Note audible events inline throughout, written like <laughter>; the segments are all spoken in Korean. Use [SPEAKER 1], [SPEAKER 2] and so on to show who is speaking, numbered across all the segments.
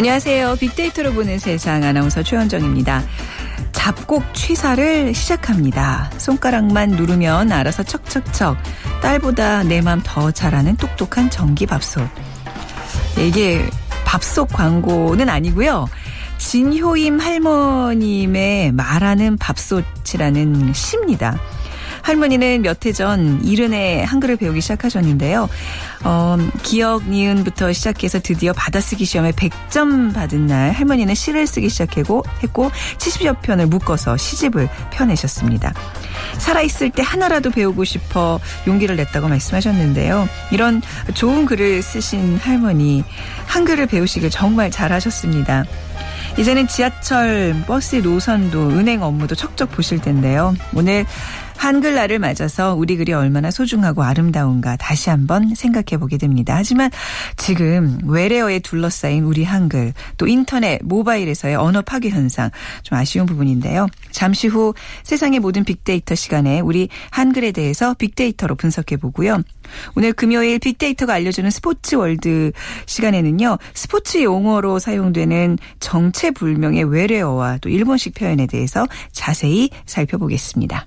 [SPEAKER 1] 안녕하세요. 빅데이터로 보는 세상 아나운서 최현정입니다. 잡곡 취사를 시작합니다. 손가락만 누르면 알아서 척척척 딸보다 내 맘 더 잘하는 똑똑한 전기밥솥. 이게 밥솥 광고는 아니고요. 진효임 할머님의 말하는 밥솥이라는 시입니다. 할머니는 몇 해 전 이른에 한글을 배우기 시작하셨는데요. 어, 기억 니은부터 시작해서 드디어 받아쓰기 시험에 100점 받은 날 할머니는 시를 쓰기 시작했고 했고 70여 편을 묶어서 시집을 펴내셨습니다. 살아있을 때 하나라도 배우고 싶어 용기를 냈다고 말씀하셨는데요. 이런 좋은 글을 쓰신 할머니 한글을 배우시길 정말 잘하셨습니다. 이제는 지하철, 버스 노선도 은행 업무도 척척 보실 텐데요. 오늘 한글날을 맞아서 우리 글이 얼마나 소중하고 아름다운가 다시 한번 생각해 보게 됩니다. 하지만 지금 외래어에 둘러싸인 우리 한글 또 인터넷 모바일에서의 언어 파괴 현상 좀 아쉬운 부분인데요. 잠시 후 세상의 모든 빅데이터 시간에 우리 한글에 대해서 빅데이터로 분석해 보고요. 오늘 금요일 빅데이터가 알려주는 스포츠 월드 시간에는요. 스포츠 용어로 사용되는 정체불명의 외래어와 또 일본식 표현에 대해서 자세히 살펴보겠습니다.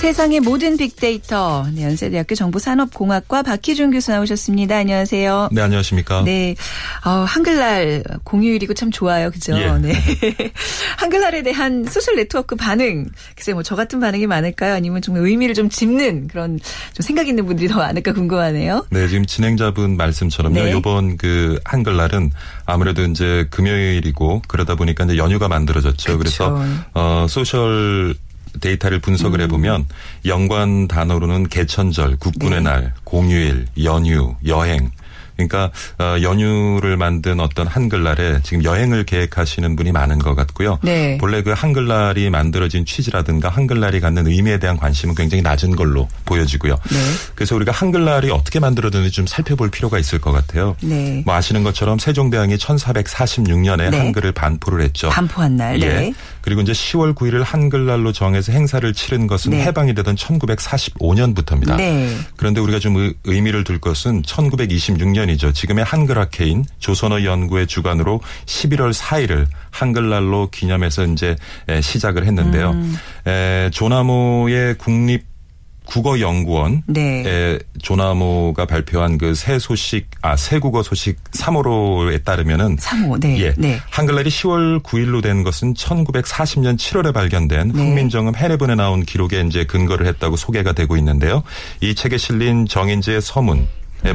[SPEAKER 1] 세상의 모든 빅데이터 네, 연세대학교 정보산업공학과 박희준 교수 나오셨습니다. 안녕하세요.
[SPEAKER 2] 네, 안녕하십니까.
[SPEAKER 1] 네, 어, 한글날 공휴일이고 참 좋아요, 그죠?
[SPEAKER 2] 예.
[SPEAKER 1] 네. <laughs> 한글날에 대한 소셜 네트워크 반응, 글쎄 뭐 저 같은 반응이 많을까요? 아니면 좀 의미를 좀 짚는 그런 좀 생각 있는 분들이 더 많을까 궁금하네요.
[SPEAKER 2] 네, 지금 진행자분 말씀처럼요.
[SPEAKER 1] 네.
[SPEAKER 2] 요번 그 한글날은 아무래도 이제 금요일이고 그러다 보니까 이제 연휴가 만들어졌죠. 그래서
[SPEAKER 1] 그쵸.
[SPEAKER 2] 어 소셜 데이터를 분석을
[SPEAKER 1] 음.
[SPEAKER 2] 해보면 연관 단어로는 개천절, 국군의
[SPEAKER 1] 네.
[SPEAKER 2] 날, 공휴일, 연휴, 여행. 그러니까 어, 연휴를 만든 어떤 한글날에 지금 여행을 계획하시는 분이 많은 것 같고요.
[SPEAKER 1] 네.
[SPEAKER 2] 본래 그 한글날이 만들어진 취지라든가 한글날이 갖는 의미에 대한 관심은 굉장히 낮은 걸로 보여지고요.
[SPEAKER 1] 네.
[SPEAKER 2] 그래서 우리가 한글날이 어떻게 만들어졌는지 좀 살펴볼 필요가 있을 것 같아요.
[SPEAKER 1] 네.
[SPEAKER 2] 뭐 아시는 것처럼 세종대왕이 1446년에
[SPEAKER 1] 네.
[SPEAKER 2] 한글을 반포를 했죠.
[SPEAKER 1] 반포한 날. 네.
[SPEAKER 2] 예. 그리고 이제 10월 9일을 한글날로 정해서 행사를 치른 것은
[SPEAKER 1] 네.
[SPEAKER 2] 해방이 되던 1945년부터입니다.
[SPEAKER 1] 네.
[SPEAKER 2] 그런데 우리가 좀 의- 의미를 둘 것은 1926년 이죠. 지금의 한글학회인 조선어 연구의 주관으로 11월 4일을 한글날로 기념해서 이제 에, 시작을 했는데요.
[SPEAKER 1] 음.
[SPEAKER 2] 에, 조나모의 국립 국어연구원
[SPEAKER 1] 네.
[SPEAKER 2] 에, 조나모가 발표한 그 새 소식 아 새 국어 소식 3호로에 따르면은
[SPEAKER 1] 3호. 네.
[SPEAKER 2] 예.
[SPEAKER 1] 네.
[SPEAKER 2] 한글날이 10월 9일로 된 것은 1940년 7월에 발견된
[SPEAKER 1] 네.
[SPEAKER 2] 훈민정음 해례본에 나온 기록에 이제 근거를 했다고 소개가 되고 있는데요. 이 책에 실린 정인지의 서문 에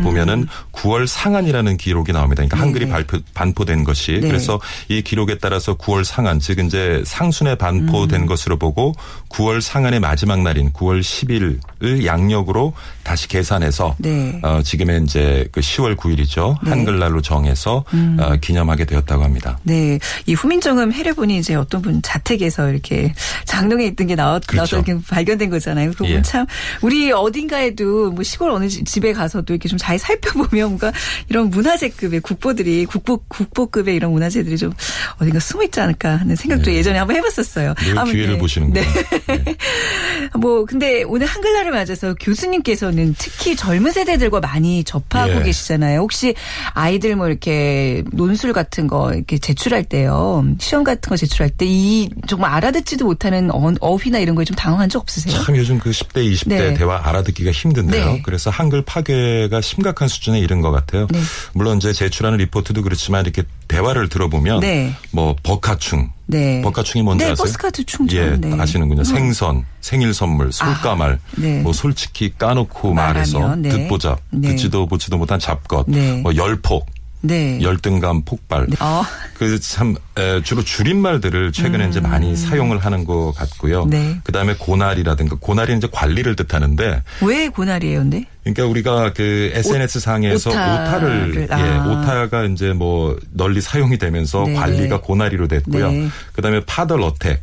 [SPEAKER 2] 보면은 9월 상한이라는 기록이 나옵니다. 그러니까 한글이
[SPEAKER 1] 음. 네네.
[SPEAKER 2] 발표, 반포된 것이
[SPEAKER 1] 네.
[SPEAKER 2] 그래서 이 기록에 따라서 9월 상한 즉 이제 상순에
[SPEAKER 1] 음.
[SPEAKER 2] 반포된 것으로 보고 9월 상한의 마지막 날인 9월 10일 을 양력으로 다시 계산해서
[SPEAKER 1] 네.
[SPEAKER 2] 어, 지금의 이제 그 10월 9일이죠.
[SPEAKER 1] 네.
[SPEAKER 2] 한글날로 정해서
[SPEAKER 1] 음.
[SPEAKER 2] 어, 기념하게 되었다고 합니다.
[SPEAKER 1] 네. 이 후민정음 해례본이 이제 어떤 분 자택에서 이렇게 장롱에 있던 게 나왔,
[SPEAKER 2] 그렇죠.
[SPEAKER 1] 이렇게 발견된 거잖아요. 그거
[SPEAKER 2] 예.
[SPEAKER 1] 참, 우리 어딘가에도 뭐 시골 어느 집- 집에 가서도 이렇게 좀 잘 살펴보면 뭔가 이런 문화재급의 국보들이, 국보, 국보급의 이런 문화재들이 좀 어딘가 숨어 있지 않을까 하는 생각도
[SPEAKER 2] 네.
[SPEAKER 1] 예전에 한번 해봤었어요.
[SPEAKER 2] 늘
[SPEAKER 1] 아무튼
[SPEAKER 2] 기회를
[SPEAKER 1] 네.
[SPEAKER 2] 보시는구나.
[SPEAKER 1] 네. <laughs> 뭐, 근데 오늘 한글날을 맞아서 교수님께서는 특히 젊은 세대들과 많이 접하고
[SPEAKER 2] 예.
[SPEAKER 1] 계시잖아요. 혹시 아이들 뭐 이렇게 논술 같은 거 이렇게 제출할 때요. 시험 같은 거 제출할 때 이 정말 알아듣지도 못하는 어- 어휘나 이런 거에 좀 당황한 적 없으세요?
[SPEAKER 2] 참 요즘 그 10대, 20대
[SPEAKER 1] 네.
[SPEAKER 2] 대화 알아듣기가 힘든데요.
[SPEAKER 1] 네.
[SPEAKER 2] 그래서 한글 파괴가 심각한 수준에 이른 것 같아요.
[SPEAKER 1] 네.
[SPEAKER 2] 물론 이제 제출하는 리포트도 그렇지만 이렇게 대화를 들어보면
[SPEAKER 1] 네.
[SPEAKER 2] 뭐 버카충,
[SPEAKER 1] 네.
[SPEAKER 2] 버카충이 뭔지
[SPEAKER 1] 네,
[SPEAKER 2] 아세요?
[SPEAKER 1] 버스카드 충전.
[SPEAKER 2] 예,
[SPEAKER 1] 네.
[SPEAKER 2] 아시는군요. 생선, 생일 선물, 솔까말,
[SPEAKER 1] 네.
[SPEAKER 2] 뭐 솔직히 까놓고
[SPEAKER 1] 말하면,
[SPEAKER 2] 말해서
[SPEAKER 1] 네.
[SPEAKER 2] 듣보잡,
[SPEAKER 1] 네.
[SPEAKER 2] 듣지도 보지도 못한 잡것,
[SPEAKER 1] 네.
[SPEAKER 2] 뭐 열폭,
[SPEAKER 1] 네.
[SPEAKER 2] 열등감 폭발.
[SPEAKER 1] 어.
[SPEAKER 2] 그참 주로 줄임말들을 최근에 이제 많이 사용을 하는 것 같고요.
[SPEAKER 1] 음. 네.
[SPEAKER 2] 그다음에 고날이라든가 고날이 이제 관리를 뜻하는데
[SPEAKER 1] 왜 고날이에요, 근데?
[SPEAKER 2] 그러니까 우리가 그 SNS 상에서
[SPEAKER 1] 오타를,
[SPEAKER 2] 오타 를,
[SPEAKER 1] 아.
[SPEAKER 2] 예, 오타가 이제 뭐 널리 사용이 되면서
[SPEAKER 1] 네.
[SPEAKER 2] 관리가 고날이로 됐고요.
[SPEAKER 1] 네.
[SPEAKER 2] 그다음에 파덜 어택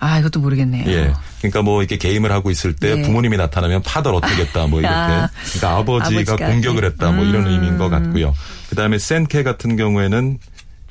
[SPEAKER 1] 아, 이것도 모르겠네요.
[SPEAKER 2] 예. 그러니까 뭐 이렇게 게임을 하고 있을 때
[SPEAKER 1] 네.
[SPEAKER 2] 부모님이 나타나면 파들 어떻겠다 뭐 <laughs> 이렇게.
[SPEAKER 1] 아,
[SPEAKER 2] 그러니까 아버지가
[SPEAKER 1] 아버지가.
[SPEAKER 2] 공격을 했다 뭐 이런
[SPEAKER 1] 음.
[SPEAKER 2] 의미인 것 같고요. 그다음에 센케 같은 경우에는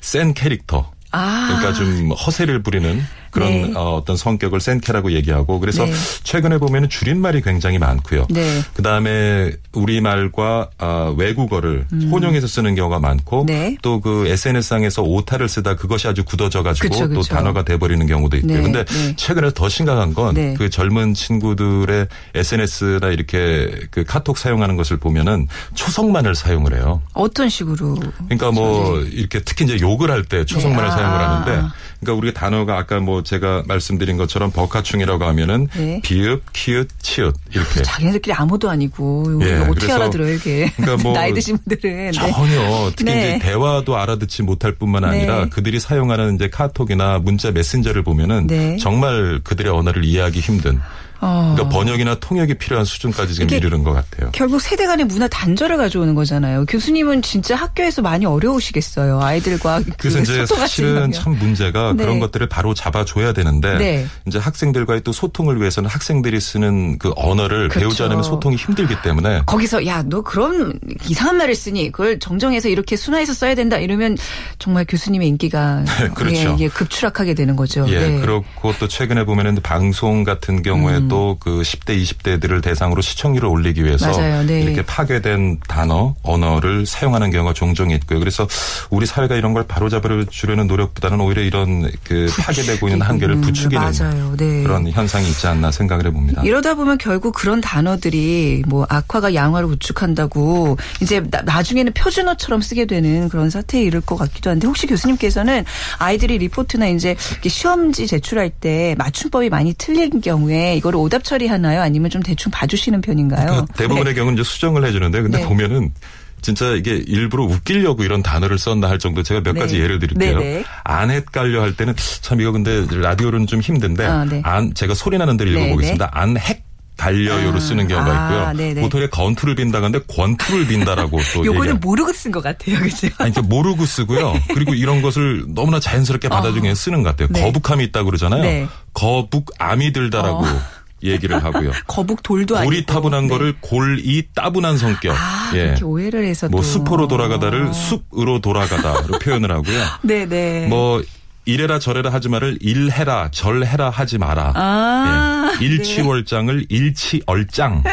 [SPEAKER 2] 센 캐릭터.
[SPEAKER 1] 아.
[SPEAKER 2] 그러니까 좀 허세를 부리는 그런
[SPEAKER 1] 네.
[SPEAKER 2] 어, 어떤 성격을 센케라고 얘기하고 그래서
[SPEAKER 1] 네.
[SPEAKER 2] 최근에 보면은 줄임말이 굉장히 많고요.
[SPEAKER 1] 네.
[SPEAKER 2] 그다음에 우리말과 아, 외국어를 혼용해서 쓰는 경우가 많고
[SPEAKER 1] 음. 네.
[SPEAKER 2] 또그 SNS상에서 오타를 쓰다 그것이 아주 굳어져 가지고
[SPEAKER 1] 그쵸,
[SPEAKER 2] 또
[SPEAKER 1] 그쵸.
[SPEAKER 2] 단어가 돼 버리는 경우도 있고요.
[SPEAKER 1] 네,
[SPEAKER 2] 근데
[SPEAKER 1] 네.
[SPEAKER 2] 최근에 더 심각한 건그
[SPEAKER 1] 네.
[SPEAKER 2] 젊은 친구들의 SNS나 이렇게 그 카톡 사용하는 것을 보면은 초성만을 사용을 해요.
[SPEAKER 1] 어떤 식으로?
[SPEAKER 2] 그러니까 뭐 이렇게 특히 이제 욕을 할 때 초성만을
[SPEAKER 1] 네.
[SPEAKER 2] 사용을
[SPEAKER 1] 아.
[SPEAKER 2] 하는데 그러니까 우리가 단어가 아까 뭐 제가 말씀드린 것처럼 버카충이라고 하면은
[SPEAKER 1] 네.
[SPEAKER 2] 비읍, 키읔, 치읓 이렇게
[SPEAKER 1] 자기네들끼리 아무도 아니고
[SPEAKER 2] 예,
[SPEAKER 1] 어떻게 알아들어요 이게?
[SPEAKER 2] 그러니까 뭐 <laughs>
[SPEAKER 1] 나이 드신 분들은 네.
[SPEAKER 2] 전혀 특히
[SPEAKER 1] 네.
[SPEAKER 2] 이제 대화도 알아듣지 못할 뿐만 아니라
[SPEAKER 1] 네.
[SPEAKER 2] 그들이 사용하는 이제 카톡이나 문자 메신저를 보면은
[SPEAKER 1] 네.
[SPEAKER 2] 정말 그들의 언어를 이해하기 힘든
[SPEAKER 1] 어.
[SPEAKER 2] 그러니까 번역이나 통역이 필요한 수준까지 지금 이르는 것 같아요.
[SPEAKER 1] 결국 세대 간의 문화 단절을 가져오는 거잖아요. 교수님은 진짜 학교에서 많이 어려우시겠어요. 아이들과 그
[SPEAKER 2] 그래서 이제
[SPEAKER 1] 소통하시는
[SPEAKER 2] 사실은. 참 문제가
[SPEAKER 1] 네.
[SPEAKER 2] 그런 것들을 바로 잡아줘야 되는데
[SPEAKER 1] 네.
[SPEAKER 2] 이제 학생들과의 또 소통을 위해서는 학생들이 쓰는 그 언어를
[SPEAKER 1] 그렇죠.
[SPEAKER 2] 배우지 않으면 소통이 힘들기 때문에
[SPEAKER 1] 거기서 야 너 그런 이상한 말을 쓰니 그걸 정정해서 이렇게 순화해서 써야 된다 이러면 정말 교수님의 인기가 <laughs>
[SPEAKER 2] 그렇죠.
[SPEAKER 1] 예, 예, 급추락하게 되는 거죠.
[SPEAKER 2] 예,
[SPEAKER 1] 네.
[SPEAKER 2] 그렇고 또 최근에 보면은 방송 같은 경우에도
[SPEAKER 1] 음.
[SPEAKER 2] 그 10대, 20대들을 대상으로 시청률을 올리기 위해서
[SPEAKER 1] 맞아요. 네.
[SPEAKER 2] 이렇게 파괴된 단어, 언어를 사용하는 경우가 종종 있고요. 그래서 우리 사회가 이런 걸 바로잡아 주려는 노력보다는 오히려 이런 그 파괴되고 있는 <laughs> 한계를 부추기는
[SPEAKER 1] 맞아요. 네.
[SPEAKER 2] 그런 현상이 있지 않나 생각을 해봅니다.
[SPEAKER 1] 이러다 보면 결국 그런 단어들이 뭐 악화가 양화를 우축한다고 이제 나, 나중에는 표준어처럼 쓰게 되는 그런 사태에 이를 것 같기도 한데 혹시 교수님께서는 아이들이 리포트나 이제 시험지 제출할 때 맞춤법이 많이 틀린 경우에 이거를 오답 처리하나요? 아니면 좀 대충 봐주시는 편인가요?
[SPEAKER 2] 그 대부분의 경우는 이제 수정을 해주는데 근데
[SPEAKER 1] 네.
[SPEAKER 2] 보면은 진짜 이게 일부러 웃기려고 이런 단어를 썼나 할 정도 제가 몇
[SPEAKER 1] 네.
[SPEAKER 2] 가지 예를 드릴게요.
[SPEAKER 1] 네, 네.
[SPEAKER 2] 안 헷갈려 할 때는 참 이거 근데 라디오로는 좀 힘든데
[SPEAKER 1] 아, 네.
[SPEAKER 2] 안 제가 소리 나는 대로
[SPEAKER 1] 네,
[SPEAKER 2] 읽어보겠습니다. 안 핵. 달려요로
[SPEAKER 1] 아,
[SPEAKER 2] 쓰는 경우가
[SPEAKER 1] 아,
[SPEAKER 2] 있고요. 보통에 건투를 빈다는데 권투를 빈다라고 또
[SPEAKER 1] 요거는. 모르고 쓴 것 같아요, 그죠?
[SPEAKER 2] 아니, 이렇게 모르고 쓰고요. 그리고 이런 것을 너무나 자연스럽게 받아주게 쓰는 것 같아요.
[SPEAKER 1] 네.
[SPEAKER 2] 거북함이 있다고 그러잖아요.
[SPEAKER 1] 네.
[SPEAKER 2] 거북암이 들다라고
[SPEAKER 1] 어.
[SPEAKER 2] 얘기를 하고요. <laughs>
[SPEAKER 1] 거북 돌도 아니고.
[SPEAKER 2] 골이 타분한
[SPEAKER 1] 네.
[SPEAKER 2] 거를 골이 따분한 성격.
[SPEAKER 1] 아,
[SPEAKER 2] 예.
[SPEAKER 1] 그렇게 오해를 해서
[SPEAKER 2] 뭐
[SPEAKER 1] 또.
[SPEAKER 2] 숲으로 돌아가다를 숲으로 돌아가다로 <laughs> 표현을 하고요.
[SPEAKER 1] 네네.
[SPEAKER 2] 뭐 이래라 저래라 하지 말을 일해라 절해라 하지 마라.
[SPEAKER 1] 아,
[SPEAKER 2] 예. 일치월장을 일치얼장. <laughs>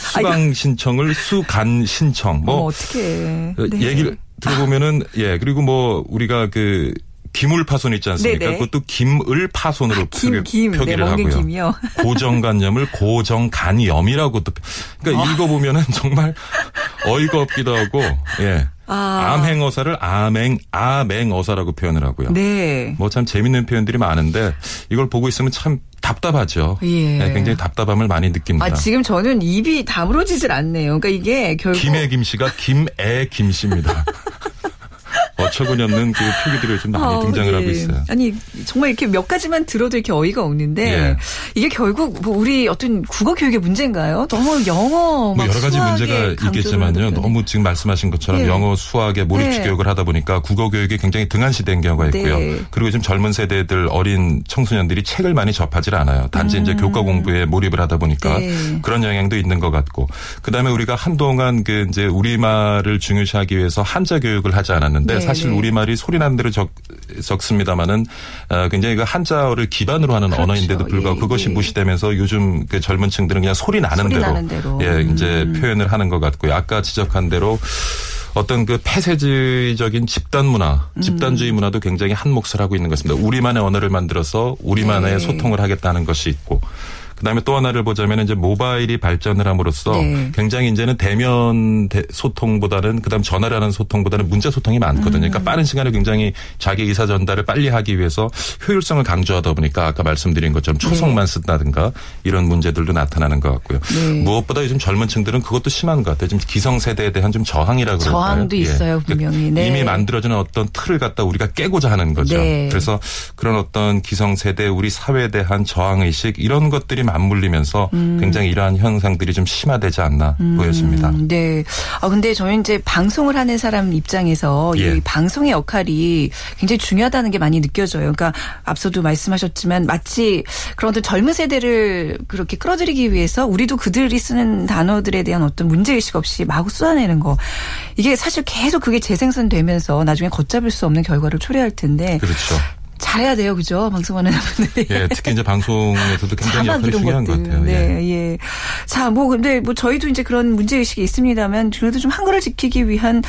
[SPEAKER 2] 수강 신청을 수간 신청. 뭐뭐
[SPEAKER 1] 어떻게
[SPEAKER 2] 어, 얘기를 들어보면은 예 그리고 뭐 우리가 그 기물 파손 있지 않습니까?
[SPEAKER 1] 네네.
[SPEAKER 2] 그것도 김을 파손으로
[SPEAKER 1] 김,
[SPEAKER 2] 표기-
[SPEAKER 1] 김, 네,
[SPEAKER 2] 표기를
[SPEAKER 1] 먹는
[SPEAKER 2] 하고요.
[SPEAKER 1] 김이요. <laughs>
[SPEAKER 2] 고정관념을 고정간염이라고 또 그러니까
[SPEAKER 1] 어.
[SPEAKER 2] 읽어보면은 정말 어이가 없기도 하고 예
[SPEAKER 1] 아.
[SPEAKER 2] 암행어사를 암행 아맹어사라고 표현을 하고요.
[SPEAKER 1] 네.
[SPEAKER 2] 뭐 참 재밌는 표현들이 많은데 이걸 보고 있으면 참 답답하죠.
[SPEAKER 1] 예.
[SPEAKER 2] 네, 굉장히 답답함을 많이 느낍니다.
[SPEAKER 1] 아, 지금 저는 입이 다물어지질 않네요. 그러니까 이게 결국.
[SPEAKER 2] 김해 김씨가 김애 김씨입니다. <laughs> 어처구니 없는 그 표기들이 좀 많이
[SPEAKER 1] 아,
[SPEAKER 2] 등장을
[SPEAKER 1] 예.
[SPEAKER 2] 하고 있어요.
[SPEAKER 1] 아니 정말 이렇게 몇 가지만 들어도 이렇게 어이가 없는데
[SPEAKER 2] 예.
[SPEAKER 1] 이게 결국 뭐 우리 어떤 국어 교육의 문제인가요? 너무 영어 뭐막
[SPEAKER 2] 여러 가지 문제가 있겠지만요. 너무 지금 말씀하신 것처럼
[SPEAKER 1] 예.
[SPEAKER 2] 영어 수학에 몰입식
[SPEAKER 1] 네.
[SPEAKER 2] 교육을 하다 보니까 국어 교육이 굉장히 등한시된 경우가 있고요.
[SPEAKER 1] 네.
[SPEAKER 2] 그리고 지금 젊은 세대들 어린 청소년들이 책을 많이 접하지 않아요. 단지 이제 교과 공부에 몰입을 하다 보니까
[SPEAKER 1] 음. 네.
[SPEAKER 2] 그런 영향도 있는 것 같고 그다음에 우리가 한동안 그 이제 우리말을 중요시하기 위해서 한자 교육을 하지 않았는데
[SPEAKER 1] 네,
[SPEAKER 2] 사실
[SPEAKER 1] 네.
[SPEAKER 2] 우리말이 소리 나는 대로 적, 적습니다마는 어, 굉장히 그 한자어를 기반으로 하는
[SPEAKER 1] 그렇죠.
[SPEAKER 2] 언어인데도 불구하고
[SPEAKER 1] 예,
[SPEAKER 2] 그것이
[SPEAKER 1] 예.
[SPEAKER 2] 무시되면서 요즘 그 젊은 층들은 그냥 소리 나는
[SPEAKER 1] 소리
[SPEAKER 2] 대로,
[SPEAKER 1] 나는 대로.
[SPEAKER 2] 예 이제
[SPEAKER 1] 음.
[SPEAKER 2] 표현을 하는 것 같고요. 아까 지적한 대로 어떤 그 폐쇄주의적인 집단 문화,
[SPEAKER 1] 음.
[SPEAKER 2] 집단주의 문화도 굉장히 한 몫을 하고 있는 것입니다. 우리만의 언어를 만들어서 우리만의
[SPEAKER 1] 네.
[SPEAKER 2] 소통을 하겠다는 것이 있고. 그다음에 또 하나를 보자면 이제 모바일이 발전을 함으로써
[SPEAKER 1] 네.
[SPEAKER 2] 굉장히 이제는 대면 대- 소통보다는 그다음 전화라는 소통보다는 문자 소통이 많거든요.
[SPEAKER 1] 음.
[SPEAKER 2] 그러니까 빠른 시간에 굉장히 자기 의사 전달을 빨리 하기 위해서 효율성을 강조하다 보니까 아까 말씀드린 것처럼 초성만 쓴다든가 이런 문제들도 나타나는 것 같고요.
[SPEAKER 1] 네.
[SPEAKER 2] 무엇보다 요즘 젊은 층들은 그것도 심한 것 같아요. 지금 기성 세대에 대한 좀 저항이라고 그럴까요?
[SPEAKER 1] 저항도 있어요, 분명히. 네.
[SPEAKER 2] 이미 만들어지는 어떤 틀을 갖다 우리가 깨고자 하는 거죠.
[SPEAKER 1] 네.
[SPEAKER 2] 그래서 그런 어떤 기성 세대 우리 사회에 대한 저항 의식 이런 것들이 맞물리면서
[SPEAKER 1] 음.
[SPEAKER 2] 굉장히 이러한 현상들이 좀 심화되지 않나 보여집니다.
[SPEAKER 1] 음, 네. 아 근데 저희 이제 방송을 하는 사람 입장에서
[SPEAKER 2] 예.
[SPEAKER 1] 이 방송의 역할이 굉장히 중요하다는 게 많이 느껴져요. 그러니까 앞서도 말씀하셨지만 마치 그런 젊은 세대를 그렇게 끌어들이기 위해서 우리도 그들이 쓰는 단어들에 대한 어떤 문제 의식 없이 마구 쏟아내는 거 이게 사실 계속 그게 재생산되면서 나중에 걷잡을 수 없는 결과를 초래할 텐데
[SPEAKER 2] 그렇죠.
[SPEAKER 1] 잘해야 돼요, 그죠? 방송하는 <laughs> 분들이.
[SPEAKER 2] 예, 특히 이제 방송에서도 굉장히 역할이 중요한
[SPEAKER 1] 것들.
[SPEAKER 2] 것 같아요. 예.
[SPEAKER 1] 네, 예. 자, 뭐 근데 뭐 저희도 이제 그런 문제 의식이 있습니다만 그래도 좀 한글을 지키기 위한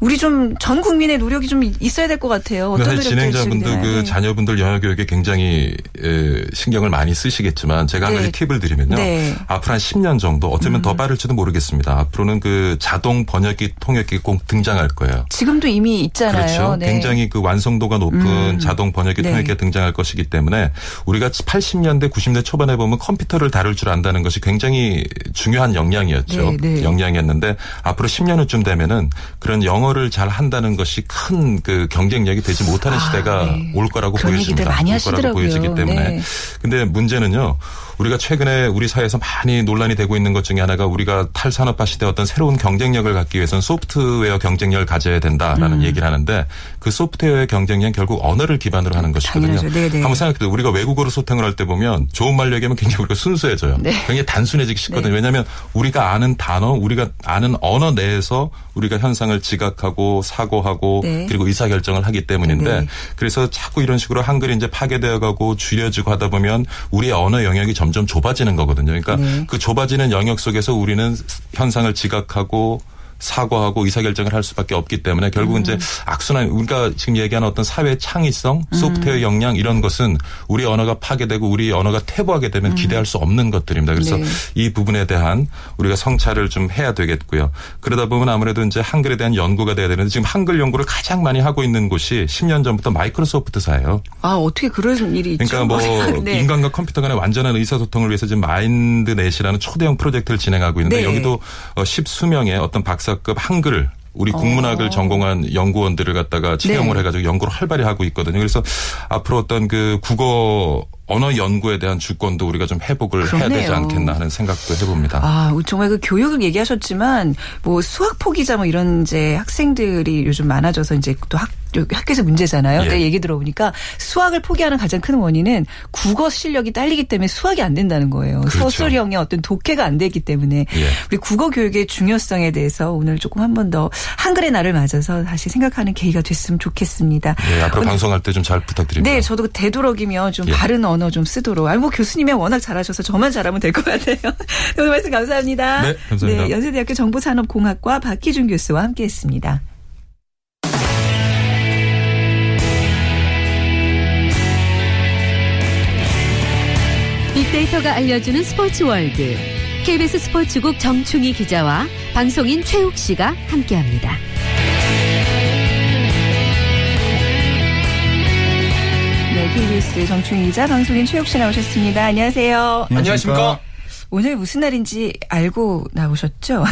[SPEAKER 1] 우리 좀 전 국민의 노력이 좀 있어야 될 것 같아요. 어떤
[SPEAKER 2] 사실
[SPEAKER 1] 노력들이
[SPEAKER 2] 진행자분들 그
[SPEAKER 1] 되나요?
[SPEAKER 2] 자녀분들 영어 교육에 굉장히 에, 신경을 많이 쓰시겠지만 제가 한
[SPEAKER 1] 네.
[SPEAKER 2] 가지 팁을 드리면요.
[SPEAKER 1] 네.
[SPEAKER 2] 앞으로 한 10년 정도 어쩌면 더 빠를지도 모르겠습니다. 앞으로는 그 자동 번역기 통역기 꼭 등장할 거예요.
[SPEAKER 1] 지금도 이미 있잖아요.
[SPEAKER 2] 그렇죠.
[SPEAKER 1] 네.
[SPEAKER 2] 굉장히 그 완성도가 높은
[SPEAKER 1] 음.
[SPEAKER 2] 자동 번역기
[SPEAKER 1] 네.
[SPEAKER 2] 통역기가 등장할 것이기 때문에 우리가 80년대, 90년대 초반에 보면 컴퓨터를 다룰 줄 안다는 것이 굉장히 중요한 역량이었죠.
[SPEAKER 1] 네, 네.
[SPEAKER 2] 역량이었는데 앞으로 10년 후쯤 되면은 그런 영어를 잘 한다는 것이 큰 그 경쟁력이 되지 못하는
[SPEAKER 1] 아,
[SPEAKER 2] 시대가
[SPEAKER 1] 네.
[SPEAKER 2] 올 거라고 보여집니다.
[SPEAKER 1] 많이 하시더라고요.
[SPEAKER 2] 보여지기 때문에.
[SPEAKER 1] 네.
[SPEAKER 2] 근데 문제는요. 우리가 최근에 우리 사회에서 많이 논란이 되고 있는 것 중에 하나가 우리가 탈산업화 시대 어떤 새로운 경쟁력을 갖기 위해서는 소프트웨어 경쟁력을 가져야 된다라는
[SPEAKER 1] 음.
[SPEAKER 2] 얘기를 하는데 그 소프트웨어의 경쟁력은 결국 언어를 기반으로 하는 것이거든요.
[SPEAKER 1] 당연하죠. 네네.
[SPEAKER 2] 한번 생각해도 우리가 외국어로 소통을 할 때 보면 좋은 말로 얘기하면 굉장히 우리가 순수해져요.
[SPEAKER 1] 네.
[SPEAKER 2] 굉장히 단순해지기 쉽거든요. 왜냐하면 우리가 아는 단어, 우리가 아는 언어 내에서 우리가 현상을 지각하고 사고하고
[SPEAKER 1] 네.
[SPEAKER 2] 그리고 의사결정을 하기 때문인데
[SPEAKER 1] 네.
[SPEAKER 2] 그래서 자꾸 이런 식으로 한글이 이제 파괴되어 가고 줄여지고 하다 보면 우리의 언어 영역이 점점 좁아지는 거거든요. 그러니까
[SPEAKER 1] 네.
[SPEAKER 2] 그 좁아지는 영역 속에서 우리는 현상을 지각하고 사고하고 의사결정을 할 수밖에 없기 때문에 결국 은 이제
[SPEAKER 1] 음.
[SPEAKER 2] 악순환 우리가 지금 얘기하는 어떤 사회 창의성, 소프트웨어 역량 이런 것은 우리 언어가 파괴되고 우리 언어가 퇴보하게 되면 기대할 수 없는 것들입니다. 그래서
[SPEAKER 1] 네.
[SPEAKER 2] 이 부분에 대한 우리가 성찰을 좀 해야 되겠고요. 그러다 보면 아무래도 이제 한글에 대한 연구가 돼야 되는데 지금 한글 연구를 가장 많이 하고 있는 곳이 10년 전부터 마이크로소프트사예요.
[SPEAKER 1] 아 어떻게 그런 일이 있죠?
[SPEAKER 2] 그러니까 뭐 <laughs>
[SPEAKER 1] 네.
[SPEAKER 2] 인간과 컴퓨터 간의 완전한 의사소통을 위해서 지금 마인드넷이라는 초대형 프로젝트를 진행하고 있는데
[SPEAKER 1] 네.
[SPEAKER 2] 여기도 어, 십수명의 어떤 박사 급 한글 우리 국문학을
[SPEAKER 1] 어.
[SPEAKER 2] 전공한 연구원들을 갖다가 채용을
[SPEAKER 1] 네.
[SPEAKER 2] 해가지고 연구를 활발히 하고 있거든요. 그래서 앞으로 어떤 그 국어 언어 연구에 대한 주권도 우리가 좀 회복을 해야 되지
[SPEAKER 1] 그러네요.
[SPEAKER 2] 않겠나 하는 생각도 해봅니다.
[SPEAKER 1] 아, 정말 그 교육을 얘기하셨지만 뭐 수학 포기자 뭐 이런 이제 학생들이 요즘 많아져서 이제 또 학, 학교에서 문제잖아요.
[SPEAKER 2] 예.
[SPEAKER 1] 근데 얘기 들어보니까 수학을 포기하는 가장 큰 원인은 국어 실력이 딸리기 때문에 수학이 안 된다는 거예요.
[SPEAKER 2] 그렇죠.
[SPEAKER 1] 서술형의 어떤 독해가 안 되기 때문에
[SPEAKER 2] 예.
[SPEAKER 1] 우리 국어 교육의 중요성에 대해서 오늘 조금 한 번 더 한글의 날을 맞아서 다시 생각하는 계기가 됐으면 좋겠습니다.
[SPEAKER 2] 예, 앞으로
[SPEAKER 1] 오늘-
[SPEAKER 2] 방송할 때 좀 잘 부탁드립니다.
[SPEAKER 1] 네, 저도 되도록이면 좀
[SPEAKER 2] 예.
[SPEAKER 1] 바른 언어 좀 쓰도록. 아니, 뭐 교수님이 워낙 잘하셔서 저만 잘하면 될 것 같아요. <laughs> 오늘 말씀 감사합니다.
[SPEAKER 2] 네, 감사합니다.
[SPEAKER 1] 네, 연세대학교 정보산업공학과 박기준 교수와 함께했습니다.
[SPEAKER 3] 빅데이터가 알려주는 스포츠 월드. KBS 스포츠국 정충희 기자와 방송인 최욱 씨가 함께합니다.
[SPEAKER 1] 네, KBS 정충희 기자, 방송인 최욱 씨 나오셨습니다. 안녕하세요.
[SPEAKER 4] 안녕하십니까?
[SPEAKER 1] 오늘 무슨 날인지 알고 나오셨죠?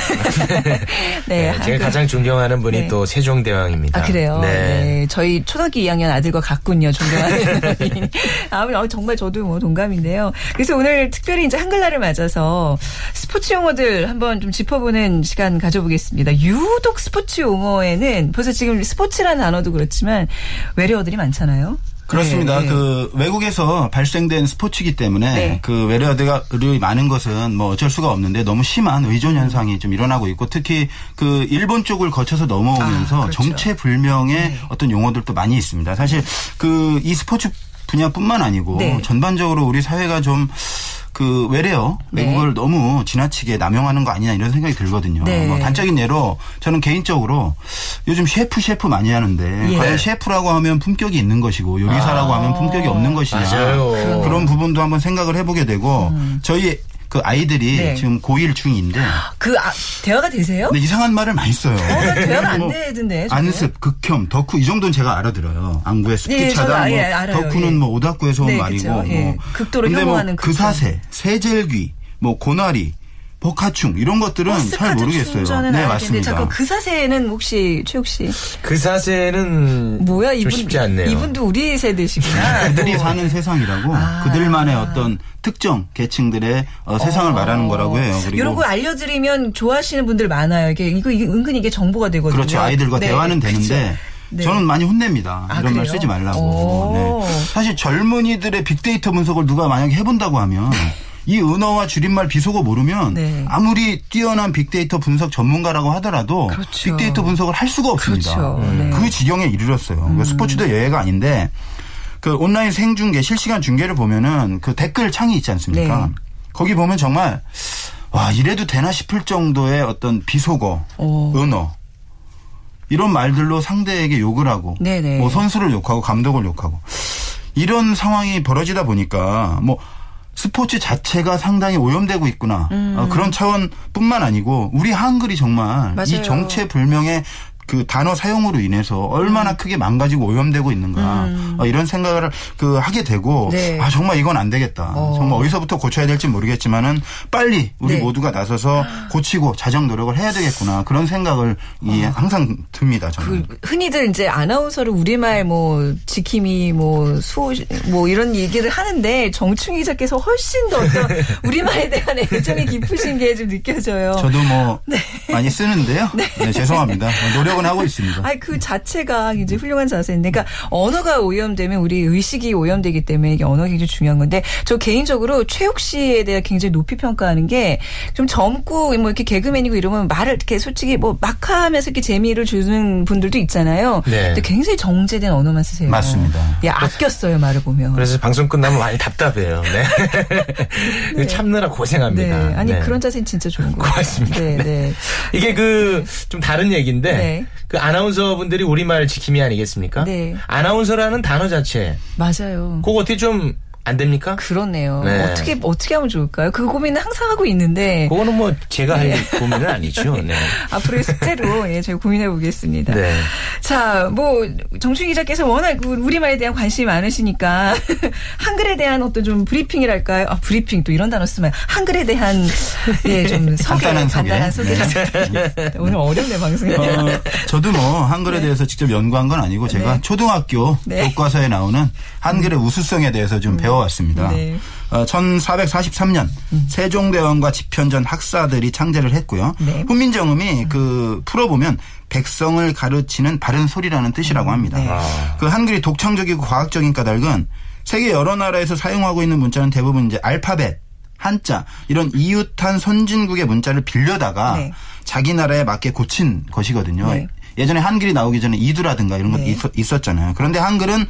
[SPEAKER 1] <laughs>
[SPEAKER 4] 네,
[SPEAKER 1] 한글-
[SPEAKER 4] 제가 가장 존경하는 분이
[SPEAKER 1] 네.
[SPEAKER 4] 또 세종대왕입니다.
[SPEAKER 1] 아, 그래요?
[SPEAKER 4] 네.
[SPEAKER 1] 네. 저희 초등학교 2학년 아들과 같군요, 존경하는 <laughs> 분이. 아, 어, 정말 저도 뭐 동감인데요. 그래서 오늘 특별히 이제 한글날을 맞아서 스포츠 용어들 한번 좀 짚어보는 시간 가져보겠습니다. 유독 스포츠 용어에는 벌써 지금 스포츠라는 단어도 그렇지만 외래어들이 많잖아요.
[SPEAKER 5] 그렇습니다.
[SPEAKER 1] 네, 네.
[SPEAKER 5] 그 외국에서 발생된 스포츠이기 때문에
[SPEAKER 1] 네.
[SPEAKER 5] 그 외래어들이 많은 것은 뭐 어쩔 수가 없는데 너무 심한 의존 현상이 좀 일어나고 있고 특히 그 일본 쪽을 거쳐서 넘어오면서
[SPEAKER 1] 아, 그렇죠.
[SPEAKER 5] 정체불명의
[SPEAKER 1] 네.
[SPEAKER 5] 어떤 용어들도 많이 있습니다. 사실 그 이 스포츠 분야뿐만 아니고
[SPEAKER 1] 네.
[SPEAKER 5] 전반적으로 우리 사회가 좀 그 외래어
[SPEAKER 1] 네.
[SPEAKER 5] 외국어를 너무 지나치게 남용하는 거 아니냐 이런 생각이 들거든요.
[SPEAKER 1] 네.
[SPEAKER 5] 뭐 단적인 예로 저는 개인적으로 요즘 셰프 셰프 많이 하는데
[SPEAKER 1] 예.
[SPEAKER 5] 과연 셰프라고 하면 품격이 있는 것이고 요리사라고 하면 품격이 없는 것이냐
[SPEAKER 4] 맞아요.
[SPEAKER 5] 그런 부분도 한번 생각을 해보게 되고 저희 그 아이들이
[SPEAKER 1] 음. 네.
[SPEAKER 5] 지금 고1 중인데
[SPEAKER 1] 그 아, 대화가 되세요?
[SPEAKER 5] 근데 이상한 말을 많이 써요.
[SPEAKER 1] 대화가
[SPEAKER 5] 안뭐
[SPEAKER 1] 되던데.
[SPEAKER 5] 안습, 극혐, 덕후 이 정도는 제가 알아들어요. 안구의 습기
[SPEAKER 1] 예, 아예
[SPEAKER 5] 뭐. 덕후는
[SPEAKER 1] 예.
[SPEAKER 5] 뭐 오닥구에서 온
[SPEAKER 1] 네,
[SPEAKER 5] 말이고,
[SPEAKER 1] 그쵸. 예.
[SPEAKER 5] 뭐
[SPEAKER 1] 극도로
[SPEAKER 5] 근데
[SPEAKER 1] 혐오하는
[SPEAKER 5] 뭐
[SPEAKER 1] 극혐.
[SPEAKER 5] 그사세, 세젤귀, 뭐 고나리, 복하충 이런 것들은 잘
[SPEAKER 1] 버스카드
[SPEAKER 5] 모르겠어요. 네,
[SPEAKER 1] 알겠는데
[SPEAKER 5] 맞습니다.
[SPEAKER 1] 잠깐 그 사세는 혹시 최욱 씨
[SPEAKER 4] 그 사세는
[SPEAKER 1] 뭐야
[SPEAKER 4] 좀
[SPEAKER 1] 이분
[SPEAKER 4] 쉽지 않네요.
[SPEAKER 1] 이분도 우리 세대시구나. <laughs>
[SPEAKER 5] 그들이
[SPEAKER 1] 뭐.
[SPEAKER 5] 사는 세상이라고
[SPEAKER 1] 아.
[SPEAKER 5] 그들만의 어떤 특정 계층들의 어, 세상을 말하는 거라고 해요. 그리고
[SPEAKER 1] 이런 거 알려드리면 좋아하시는 분들 많아요. 이게 이거 이게 은근히 이게 정보가 되거든요.
[SPEAKER 5] 그렇죠. 아이들과
[SPEAKER 1] 네,
[SPEAKER 5] 대화는. 되는데
[SPEAKER 1] 네.
[SPEAKER 5] 저는 많이 혼냅니다.
[SPEAKER 1] 아,
[SPEAKER 5] 이런 말
[SPEAKER 1] 그래요?
[SPEAKER 5] 쓰지 말라고.
[SPEAKER 1] 오.
[SPEAKER 5] 네. 사실 젊은이들의 빅데이터 분석을 누가 만약에 해본다고 하면 <laughs> 이 은어와 줄임말 비속어 모르면
[SPEAKER 1] 네.
[SPEAKER 5] 아무리 뛰어난 빅데이터 분석 전문가라고 하더라도
[SPEAKER 1] 그렇죠.
[SPEAKER 5] 빅데이터 분석을 할 수가 없습니다.
[SPEAKER 1] 그렇죠. 네.
[SPEAKER 5] 그 지경에 이르렀어요. 그러니까 스포츠도 예외가 아닌데 그 온라인 생중계 실시간 중계를 보면은 그 댓글 창이 있지 않습니까?
[SPEAKER 1] 네.
[SPEAKER 5] 거기 보면 정말 와 이래도 되나 싶을 정도의 어떤 비속어,
[SPEAKER 1] 오.
[SPEAKER 5] 은어 이런 말들로 상대에게 욕을 하고
[SPEAKER 1] 네네.
[SPEAKER 5] 뭐 선수를 욕하고 감독을 욕하고 이런 상황이 벌어지다 보니까 뭐 스포츠 자체가 상당히 오염되고 있구나 어, 그런 차원뿐만 아니고 우리 한글이 정말
[SPEAKER 1] 음. 맞아요.
[SPEAKER 5] 이 정체불명의 그 단어 사용으로 인해서 얼마나 크게 망가지고 오염되고 있는가 어, 이런 생각을 그 하게 되고
[SPEAKER 1] 음. 네.
[SPEAKER 5] 아 정말 이건 안 되겠다
[SPEAKER 1] 어.
[SPEAKER 5] 정말 어디서부터 고쳐야 될지 모르겠지만은 빨리 우리
[SPEAKER 1] 네.
[SPEAKER 5] 모두가 나서서 <gasps> 고치고 자정 노력을 해야 되겠구나 그런 생각을 이 항상 듭니다 저는
[SPEAKER 1] 그 흔히들 이제 아나운서를 우리말 뭐 지킴이 뭐 수호 뭐 이런 얘기를 하는데 정충 기자께서 훨씬 더 어떤 <laughs> 우리말에 대한 애정이 깊으신 게 좀 느껴져요.
[SPEAKER 5] 저도 뭐 많이 쓰는데요. <laughs> 네, 죄송합니다. 노력 은 하고 있습니다.
[SPEAKER 1] 아니 그 자체가 이제 훌륭한 자세인데, 그러니까 언어가 오염되면 우리 의식이 오염되기 때문에 이게 언어가 굉장히 중요한 건데, 저 개인적으로 최욱 씨에 대해 굉장히 높이 평가하는 게 좀 젊고 뭐 이렇게 개그맨이고 이러면 말을 이렇게 솔직히 뭐 막 하면서 이렇게 재미를 주는 분들도 있잖아요.
[SPEAKER 4] 네.
[SPEAKER 1] 근데 굉장히 정제된 언어만 쓰세요.
[SPEAKER 5] 맞습니다.
[SPEAKER 1] 예, 아꼈어요 말을 보면.
[SPEAKER 4] 그래서 방송 끝나면 많이 답답해요. 네. <laughs> 참느라 고생합니다.
[SPEAKER 1] 네, 아니
[SPEAKER 4] 네.
[SPEAKER 1] 그런 자세는 진짜 좋은 거예요.
[SPEAKER 4] 고맙습니다.
[SPEAKER 1] 네, 네.
[SPEAKER 4] 이게 그 좀 다른 얘기인데
[SPEAKER 1] 네.
[SPEAKER 4] 그 아나운서 분들이 우리말 지킴이 아니겠습니까?
[SPEAKER 1] 네.
[SPEAKER 4] 아나운서라는 단어 자체
[SPEAKER 1] 맞아요.
[SPEAKER 4] 그거 어떻게 좀 안 됩니까?
[SPEAKER 1] 그렇네요.
[SPEAKER 4] 네.
[SPEAKER 1] 어떻게 어떻게 하면 좋을까요? 그 고민은 항상 하고 있는데
[SPEAKER 4] 그거는 뭐 제가
[SPEAKER 1] 네.
[SPEAKER 4] 할 고민은 아니죠. 네. <laughs>
[SPEAKER 1] 앞으로의 숙제로 예, 저희 고민해 보겠습니다.
[SPEAKER 4] 네.
[SPEAKER 1] 자, 뭐 정춘 기자께서 워낙 그 우리말에 대한 관심이 많으시니까 <laughs> 한글에 대한 어떤 좀 브리핑이랄까요? 아, 브리핑 또 이런 단어 쓰면 한글에 대한 예, 좀 <laughs> 소개,
[SPEAKER 5] 간단한 소개.
[SPEAKER 1] 간단한 소개를
[SPEAKER 5] 네.
[SPEAKER 1] 오늘 어렵네 방송이.
[SPEAKER 5] 어, 저도 뭐 한글에 대해서 직접 연구한 건 아니고 제가
[SPEAKER 1] 네.
[SPEAKER 5] 초등학교
[SPEAKER 1] 네.
[SPEAKER 5] 교과서에 나오는 한글의 우수성에 대해서 좀 배워 왔습니다.
[SPEAKER 1] 네.
[SPEAKER 5] 어, 1443년 세종대왕과 집현전 학사들이 창제를 했고요.
[SPEAKER 1] 네.
[SPEAKER 5] 훈민정음이 그 풀어보면 백성을 가르치는 바른 소리라는 뜻이라고 합니다.
[SPEAKER 1] 네.
[SPEAKER 5] 그 한글이 독창적이고 과학적인 까닭은 세계 여러 나라에서 사용하고 있는 문자는 대부분 이제 알파벳, 한자 이런 이웃한 선진국의 문자를 빌려다가
[SPEAKER 1] 네.
[SPEAKER 5] 자기 나라에 맞게 고친 것이거든요.
[SPEAKER 1] 네.
[SPEAKER 5] 예전에 한글이 나오기 전에 이두라든가 이런 것
[SPEAKER 1] 네.
[SPEAKER 5] 있었, 잖아요 그런데 한글은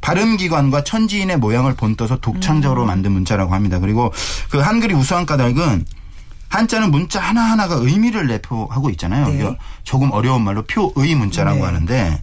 [SPEAKER 5] 발음기관과 천지인의 모양을 본떠서 독창적으로
[SPEAKER 1] 음.
[SPEAKER 5] 만든 문자라고 합니다. 그리고 그 한글이 우수한 까닭은 한자는 문자 하나하나가 의미를 내포하고 있잖아요.
[SPEAKER 1] 네.
[SPEAKER 5] 조금 어려운 말로 표의 문자라고
[SPEAKER 1] 네.
[SPEAKER 5] 하는데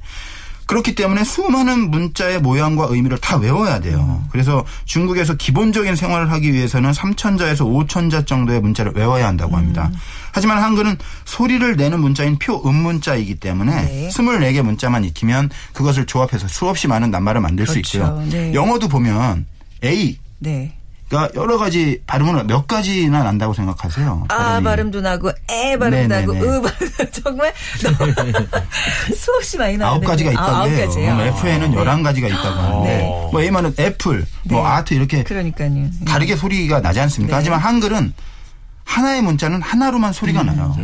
[SPEAKER 5] 그렇기 때문에 수많은 문자의 모양과 의미를 다 외워야 돼요.
[SPEAKER 1] 음.
[SPEAKER 5] 그래서 중국에서 기본적인 생활을 하기 위해서는 3천자에서 5천자 정도의 문자를 외워야 한다고 합니다.
[SPEAKER 1] 음.
[SPEAKER 5] 하지만 한글은 소리를 내는 문자인 표음 문자이기 때문에
[SPEAKER 1] 네.
[SPEAKER 5] 24개 문자만 익히면 그것을 조합해서 수없이 많은 낱말을 만들 수
[SPEAKER 1] 그렇죠.
[SPEAKER 5] 있고요.
[SPEAKER 1] 네.
[SPEAKER 5] 영어도 보면 A
[SPEAKER 1] 네.
[SPEAKER 5] 가 여러 가지 발음은 몇 가지나 난다고 생각하세요?
[SPEAKER 1] 아
[SPEAKER 5] 발음이.
[SPEAKER 1] 발음도 나고 에 발음도 나고
[SPEAKER 5] 네네네.
[SPEAKER 1] 으 발음 <laughs> 정말 <laughs> 수없이 많이 나는데
[SPEAKER 5] 아홉 가지가 있다고
[SPEAKER 1] 아, 아홉
[SPEAKER 5] 해요.
[SPEAKER 1] 가지요.
[SPEAKER 5] 음, F에는
[SPEAKER 1] 네.
[SPEAKER 5] 열한 가지가 있다고 하는데
[SPEAKER 4] 네.
[SPEAKER 5] 뭐 A만은 애플, 뭐
[SPEAKER 1] 네.
[SPEAKER 5] 아트 이렇게
[SPEAKER 1] 그러니까요.
[SPEAKER 5] 다르게 소리가 나지 않습니까?
[SPEAKER 1] 네.
[SPEAKER 5] 하지만 한글은 하나의 문자는 하나로만 소리가
[SPEAKER 1] 음.
[SPEAKER 5] 나요.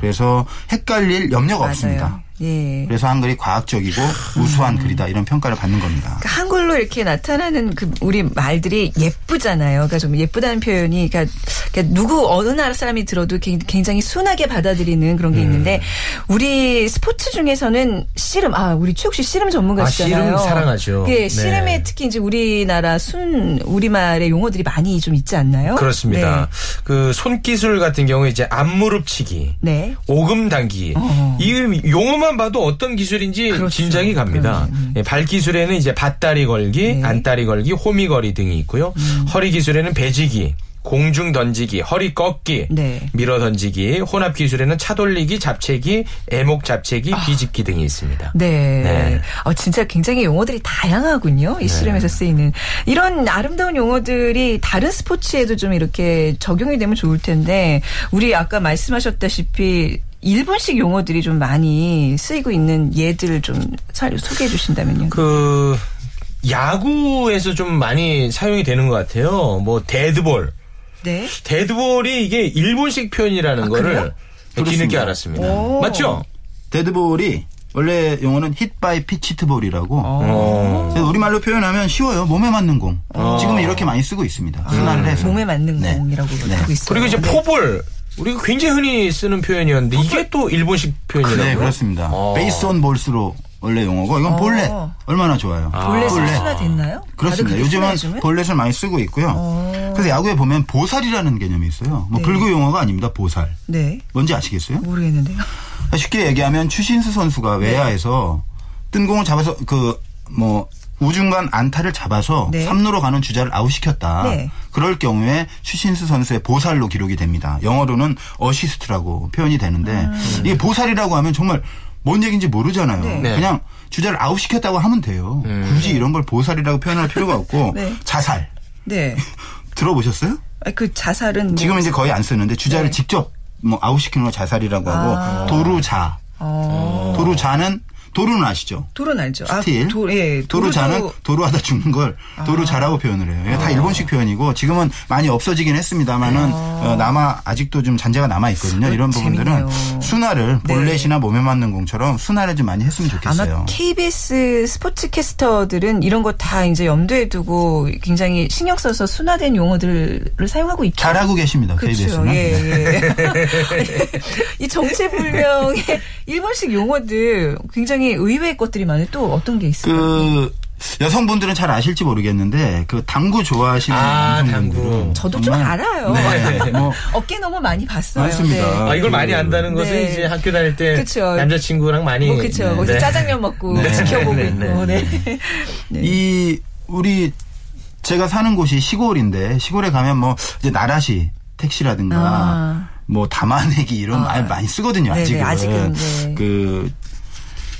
[SPEAKER 5] 그래서 헷갈릴 염려가 없습니다.
[SPEAKER 1] 예.
[SPEAKER 5] 그래서 한글이 과학적이고 우수한 글이다 이런 평가를 받는 겁니다.
[SPEAKER 1] 그러니까 한글로 이렇게 나타나는 그 우리 말들이 예쁘잖아요. 그러니까 좀 예쁘다는 표현이 그러니까, 그러니까 누구 어느 나라 사람이 들어도 개- 굉장히 순하게 받아들이는 그런 게
[SPEAKER 4] 음.
[SPEAKER 1] 있는데 우리 스포츠 중에서는 씨름 아 우리 최욱 씨 씨름 전문가시잖아요.
[SPEAKER 4] 아, 씨름 사랑하죠.
[SPEAKER 1] 예,
[SPEAKER 4] 네.
[SPEAKER 1] 씨름에 특히 이제 우리나라 순 우리말의 용어들이 많이 좀 있지 않나요?
[SPEAKER 4] 그렇습니다. 그 손기술 같은 경우에 이제 앞무릎치기,
[SPEAKER 1] 네. 네.
[SPEAKER 4] 오금 당기기.
[SPEAKER 1] 어.
[SPEAKER 4] 이 용어만 봐도 어떤 기술인지
[SPEAKER 1] 그렇죠.
[SPEAKER 4] 짐작이 갑니다. 예, 발 기술에는 이제 밭다리 걸기,
[SPEAKER 1] 네. 음.
[SPEAKER 4] 안다리 걸기, 호미걸이 등이 있고요. 허리 기술에는 배지기, 공중 던지기, 허리 꺾기,
[SPEAKER 1] 네.
[SPEAKER 4] 밀어 던지기, 혼합 기술에는 차 돌리기, 잡채기, 애목 잡채기, 비집기 등이 있습니다.
[SPEAKER 1] 네.
[SPEAKER 4] 네.
[SPEAKER 1] 어, 진짜 굉장히 용어들이 다양하군요. 이 씨름에서 쓰이는. 이런 아름다운 용어들이 다른 스포츠에도 좀 이렇게 적용이 되면 좋을 텐데, 우리 아까 말씀하셨다시피, 일본식 용어들이 좀 많이 쓰이고 있는 예들을 좀잘 소개해 주신다면요.
[SPEAKER 4] 그 야구에서 좀 많이 사용이 되는 것 같아요. 뭐 데드볼,
[SPEAKER 1] 네.
[SPEAKER 4] 데드볼이 이게 일본식 표현이라는 거를
[SPEAKER 1] 그래요?
[SPEAKER 4] 뒤늦게
[SPEAKER 5] 그렇습니다.
[SPEAKER 4] 알았습니다.
[SPEAKER 1] 오.
[SPEAKER 4] 맞죠?
[SPEAKER 5] 데드볼이 원래 용어는 hit by pitched ball이라고
[SPEAKER 4] 어.
[SPEAKER 5] 우리말로 표현하면 쉬워요. 몸에 맞는 공. 지금은 이렇게 많이 쓰고 있습니다. 순화를 해서.
[SPEAKER 1] 몸에 맞는
[SPEAKER 5] 네.
[SPEAKER 1] 공이라고
[SPEAKER 5] 네.
[SPEAKER 1] 하고 있어요.
[SPEAKER 4] 그리고 이제
[SPEAKER 1] 네.
[SPEAKER 4] 포볼 우리가 굉장히 흔히 쓰는 표현이었는데 이게 또 일본식 표현이라고요?
[SPEAKER 5] 네, 그렇습니다.
[SPEAKER 4] 어.
[SPEAKER 5] base on balls로 원래 용어고 이건 볼넷.
[SPEAKER 1] 어.
[SPEAKER 5] 얼마나 좋아요.
[SPEAKER 1] 볼넷
[SPEAKER 5] 볼넷.
[SPEAKER 1] 순화 됐나요?
[SPEAKER 5] 그렇습니다. 요즘은 볼넷을 많이 쓰고 있고요.
[SPEAKER 1] 어.
[SPEAKER 5] 그래서 야구에 보면 보살이라는 개념이 있어요. 뭐
[SPEAKER 1] 네.
[SPEAKER 5] 불교 용어가 아닙니다. 보살.
[SPEAKER 1] 네.
[SPEAKER 5] 뭔지 아시겠어요?
[SPEAKER 1] 모르겠는데요.
[SPEAKER 5] 쉽게 얘기하면 추신수 선수가 외야에서 뜬 공을 잡아서 그 뭐 우중간 안타를 잡아서
[SPEAKER 1] 네.
[SPEAKER 5] 삼 3루로 가는 주자를 아웃시켰다.
[SPEAKER 1] 네.
[SPEAKER 5] 그럴 경우에 추신수 선수의 보살로 기록이 됩니다. 영어로는 어시스트라고 표현이 되는데
[SPEAKER 1] 음.
[SPEAKER 5] 이게 보살이라고 하면 정말 뭔 얘기인지 모르잖아요.
[SPEAKER 4] 네.
[SPEAKER 5] 그냥 주자를 아웃시켰다고 하면 돼요. 굳이 이런 걸 보살이라고 표현할 필요가 없고 <laughs>
[SPEAKER 1] 네.
[SPEAKER 5] 자살
[SPEAKER 1] 네. <laughs>
[SPEAKER 5] 들어보셨어요?
[SPEAKER 1] 아, 그 자살은 뭐
[SPEAKER 5] 지금 은 이제 거의 안 쓰는데 주자를
[SPEAKER 1] 네.
[SPEAKER 5] 직접 뭐 아웃시키는 걸 자살이라고 하고
[SPEAKER 1] 아.
[SPEAKER 5] 도루자
[SPEAKER 1] 어.
[SPEAKER 5] 도루자는 도루는 아시죠?
[SPEAKER 1] 도루는 알죠.
[SPEAKER 5] 스틸.
[SPEAKER 1] 아, 도, 예,
[SPEAKER 5] 도루 자는
[SPEAKER 1] 도루도-
[SPEAKER 5] 도루하다 죽는 걸 도루 자라고 표현을 해요. 이게 다 일본식 표현이고 지금은 많이 없어지긴 했습니다만은 어, 남아 아직도 좀 잔재가 남아 있거든요. 이런 부분들은
[SPEAKER 1] 재밌네요.
[SPEAKER 5] 순화를
[SPEAKER 1] 네.
[SPEAKER 5] 볼넷이나 몸에 맞는 공처럼 순화를 좀 많이 했으면 좋겠어요.
[SPEAKER 1] 아마 KBS 스포츠 캐스터들은 이런 거 다 이제 염두에 두고 굉장히 신경 써서 순화된 용어들을 사용하고 있죠.
[SPEAKER 5] 잘하고 계십니다.
[SPEAKER 1] 그렇죠.
[SPEAKER 5] KBS는. 네.
[SPEAKER 1] 예, <laughs> 예. 이 정체불명의 일본식 용어들 굉장히 의외의 것들이 많아요. 또 어떤 게 있어요?
[SPEAKER 5] 그 여성분들은 잘 아실지 모르겠는데 그 당구 좋아하시는
[SPEAKER 4] 아, 당구.
[SPEAKER 1] 저도 좀 알아요.
[SPEAKER 5] 네, <laughs> 뭐
[SPEAKER 1] 어깨 너무 많이 봤어요.
[SPEAKER 5] 맞습니다.
[SPEAKER 4] 아, 이걸 많이 안다는 것은
[SPEAKER 1] 네.
[SPEAKER 4] 이제 학교 다닐 때
[SPEAKER 1] 그쵸.
[SPEAKER 4] 남자친구랑 많이
[SPEAKER 1] 뭐 그렇죠.
[SPEAKER 4] 네.
[SPEAKER 1] 거기서
[SPEAKER 4] 네.
[SPEAKER 1] 짜장면 먹고
[SPEAKER 4] 네.
[SPEAKER 1] 지켜보고
[SPEAKER 4] 네,
[SPEAKER 1] 있고. 네. 네.
[SPEAKER 5] 이 우리 제가 사는 곳이 시골인데 시골에 가면 뭐 이제 나라시 택시라든가
[SPEAKER 1] 아.
[SPEAKER 5] 뭐 담아내기 이런
[SPEAKER 1] 아.
[SPEAKER 5] 말 많이 쓰거든요. 아직은.
[SPEAKER 1] 아직은, 네.
[SPEAKER 5] 그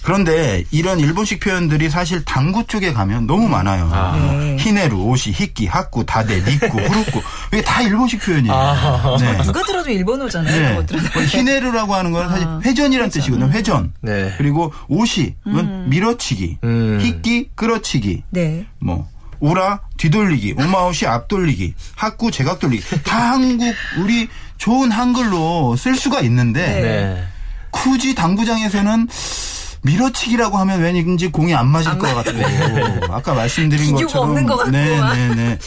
[SPEAKER 5] 그런데 이런 일본식 표현들이 사실 당구 쪽에 가면 너무 많아요.
[SPEAKER 1] 네.
[SPEAKER 5] 히네루, 오시, 히끼, 하쿠, 다데, 니쿠, <laughs> 후루쿠 이게 다 일본식 표현이에요.
[SPEAKER 4] 아.
[SPEAKER 5] 네.
[SPEAKER 1] 누가 들어도 일본어잖아요.
[SPEAKER 5] 네. 뭐 히네루라고 하는 건 사실
[SPEAKER 1] 아,
[SPEAKER 5] 회전이란 뜻이거든요. 회전.
[SPEAKER 4] 네.
[SPEAKER 5] 그리고 오시, 은 밀어치기,
[SPEAKER 4] 음.
[SPEAKER 5] 히끼, 끌어치기.
[SPEAKER 1] 네.
[SPEAKER 5] 뭐 우라 뒤돌리기, 오마우시 앞돌리기, 학구 제각 돌리기 다 한국 우리 좋은 한글로 쓸 수가 있는데
[SPEAKER 4] 네.
[SPEAKER 5] 굳이 당구장에서는 밀어치기라고 하면 왠지 공이 안 맞을 것 같고 아까 말씀드린 것처럼. 네네네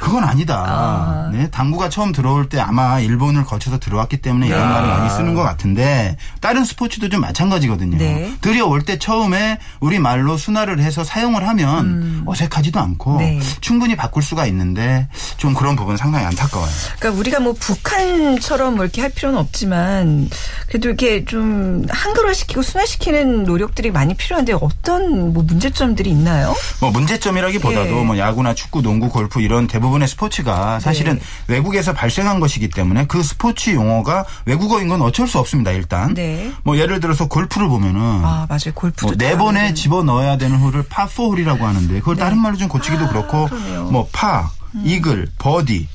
[SPEAKER 5] 그건 아니다.
[SPEAKER 1] 아.
[SPEAKER 5] 네, 당구가 처음 들어올 때 아마 일본을 거쳐서 들어왔기 때문에 이런
[SPEAKER 4] 아.
[SPEAKER 5] 말을 많이 쓰는 것 같은데 다른 스포츠도 좀 마찬가지거든요.
[SPEAKER 1] 네.
[SPEAKER 5] 들여올 때 처음에 우리 말로 순화를 해서 사용을 하면 어색하지도 않고
[SPEAKER 1] 음. 네.
[SPEAKER 5] 충분히 바꿀 수가 있는데 좀 그런 부분 은 상당히 안타까워요.
[SPEAKER 1] 그러니까 우리가 뭐 북한처럼 뭐 이렇게 할 필요는 없지만 그래도 이렇게 좀 한글화 시키고 순화시키는 노력들이 많이 필요한데 어떤 뭐 문제점들이 있나요?
[SPEAKER 5] 뭐 문제점이라기보다도
[SPEAKER 1] 예.
[SPEAKER 5] 뭐 야구나 축구, 농구, 골프 이런 대부분 의 스포츠가 사실은
[SPEAKER 1] 네.
[SPEAKER 5] 외국에서 발생한 것이기 때문에 그 스포츠 용어가 외국어인 건 어쩔 수 없습니다. 일단
[SPEAKER 1] 네.
[SPEAKER 5] 뭐 예를 들어서 골프를 보면은
[SPEAKER 1] 아 맞아요 골프도
[SPEAKER 5] 뭐 네 번에. 집어 넣어야 되는 홀을 파4 홀이라고 하는데 그걸 다른 말로 좀 고치기도 그렇고
[SPEAKER 1] 아, 그러네요. 음.
[SPEAKER 5] 뭐 파, 이글, 버디